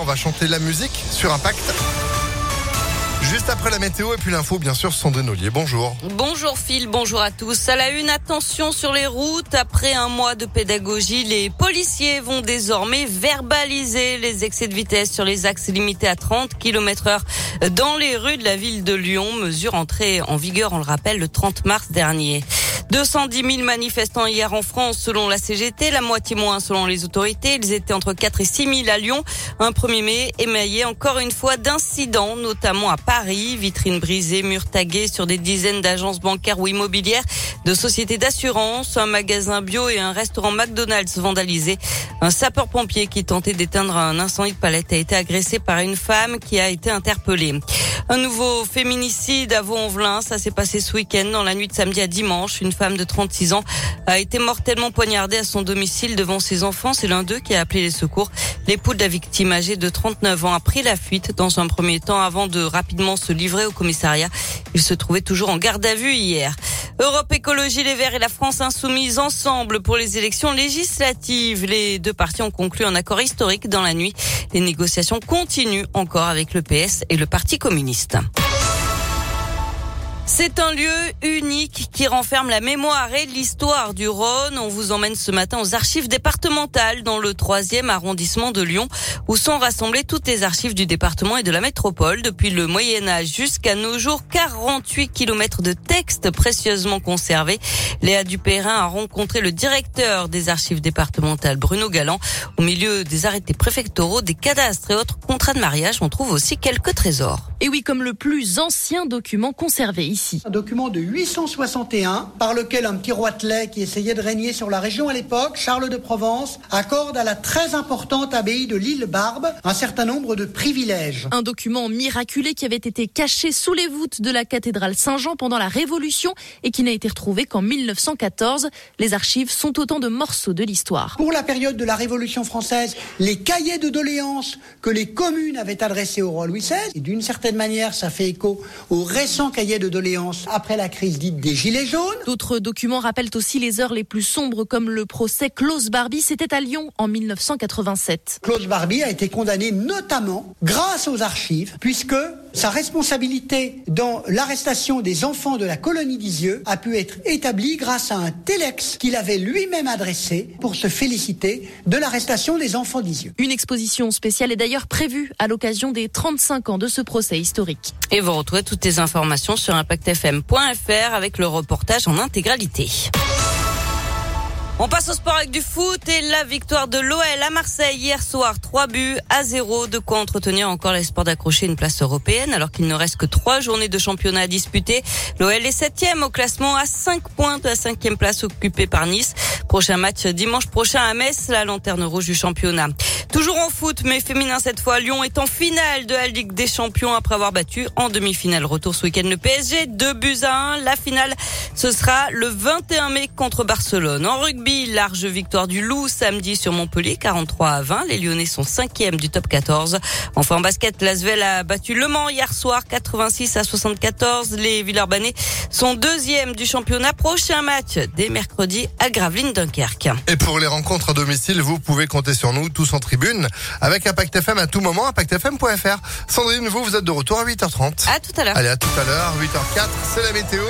on va chanter la musique sur Impact. Juste après la météo et puis l'info, bien sûr, Sandrine Ollier. Bonjour. Bonjour Phil, bonjour à tous. À la une, attention sur les routes. Après un mois de pédagogie, les policiers vont désormais verbaliser les excès de vitesse sur les axes limités à 30 km heure dans les rues de la ville de Lyon. Mesure entrée en vigueur, on le rappelle, le 30 mars dernier. 210 000 manifestants hier en France selon la CGT, la moitié moins selon les autorités. Ils étaient entre 4 et 6 000 à Lyon. Un 1er mai émaillé encore une fois d'incidents, notamment à Paris. Vitrines brisées, murs tagués sur des dizaines d'agences bancaires ou immobilières, de sociétés d'assurance, un magasin bio et un restaurant McDonald's vandalisés. Un sapeur-pompier qui tentait d'éteindre un incendie de palette a été agressé par une femme qui a été interpellée. Un nouveau féminicide à Vaux-en-Velin. Ça s'est passé ce week-end dans la nuit de samedi à dimanche. Femme de 36 ans a été mortellement poignardée à son domicile devant ses enfants. C'est l'un d'eux qui a appelé les secours. L'époux de la victime âgée de 39 ans a pris la fuite dans un premier temps avant de rapidement se livrer au commissariat. Il se trouvait toujours en garde à vue hier. Europe Écologie Les Verts et la France Insoumise ensemble pour les élections législatives. Les deux partis ont conclu un accord historique dans la nuit. Les négociations continuent encore avec le PS et le Parti communiste. C'est un lieu unique qui renferme la mémoire et l'histoire du Rhône. On vous emmène ce matin aux archives départementales dans le troisième arrondissement de Lyon où sont rassemblées toutes les archives du département et de la métropole depuis le Moyen Âge jusqu'à nos jours. 48 kilomètres de textes précieusement conservés. Léa Dupérin a rencontré le directeur des archives départementales Bruno Galland. Au milieu des arrêtés préfectoraux, des cadastres et autres contrats de mariage, on trouve aussi quelques trésors. Et oui, comme le plus ancien document conservé ici. Un document de 861 par lequel un petit roitelet qui essayait de régner sur la région à l'époque, Charles de Provence, accorde à la très importante abbaye de l'île Barbe un certain nombre de privilèges. Un document miraculé qui avait été caché sous les voûtes de la cathédrale Saint-Jean pendant la Révolution et qui n'a été retrouvé qu'en 1914. Les archives sont autant de morceaux de l'histoire. Pour la période de la Révolution française, les cahiers de doléances que les communes avaient adressés au roi Louis XVI, et d'une certaine manière, ça fait écho aux récents cahiers de doléances après la crise dite des Gilets jaunes. D'autres documents rappellent aussi les heures les plus sombres comme le procès Klaus Barbie. C'était à Lyon en 1987. Klaus Barbie a été condamné notamment grâce aux archives puisque sa responsabilité dans l'arrestation des enfants de la colonie d'Isieux a pu être établie grâce à un téléx qu'il avait lui-même adressé pour se féliciter de l'arrestation des enfants d'Isieux. Une exposition spéciale est d'ailleurs prévue à l'occasion des 35 ans de ce procès historique. Et vous retrouvez toutes les informations sur avec le reportage en intégralité. On passe au sport avec du foot et la victoire de l'OL à Marseille hier soir. 3 buts à 0. De quoi entretenir encore l'espoir d'accrocher une place européenne alors qu'il ne reste que trois journées de championnat à disputer. L'OL est septième au classement à 5 points de la cinquième place occupée par Nice. Prochain match dimanche prochain à Metz, la lanterne rouge du championnat. Toujours en foot, mais féminin cette fois, Lyon est en finale de la Ligue des Champions après avoir battu en demi-finale. Retour ce week-end le PSG, 2 buts à 1. La finale, ce sera le 21 mai contre Barcelone. En rugby, large victoire du Loup samedi sur Montpellier, 43 à 20. Les Lyonnais sont cinquièmes du top 14. Enfin en basket, Lasvel a battu Le Mans hier soir, 86 à 74. Les Villeurbanais sont deuxièmes du championnat. Prochain match dès mercredi à Gravelines Dunkerque. Et pour les rencontres à domicile, vous pouvez compter sur nous tous en tribune avec Impact FM à tout moment, impactfm.fr. Sandrine, vous, vous êtes de retour à 8h30. À tout à l'heure. Allez, à tout à l'heure, 8h04, c'est la météo.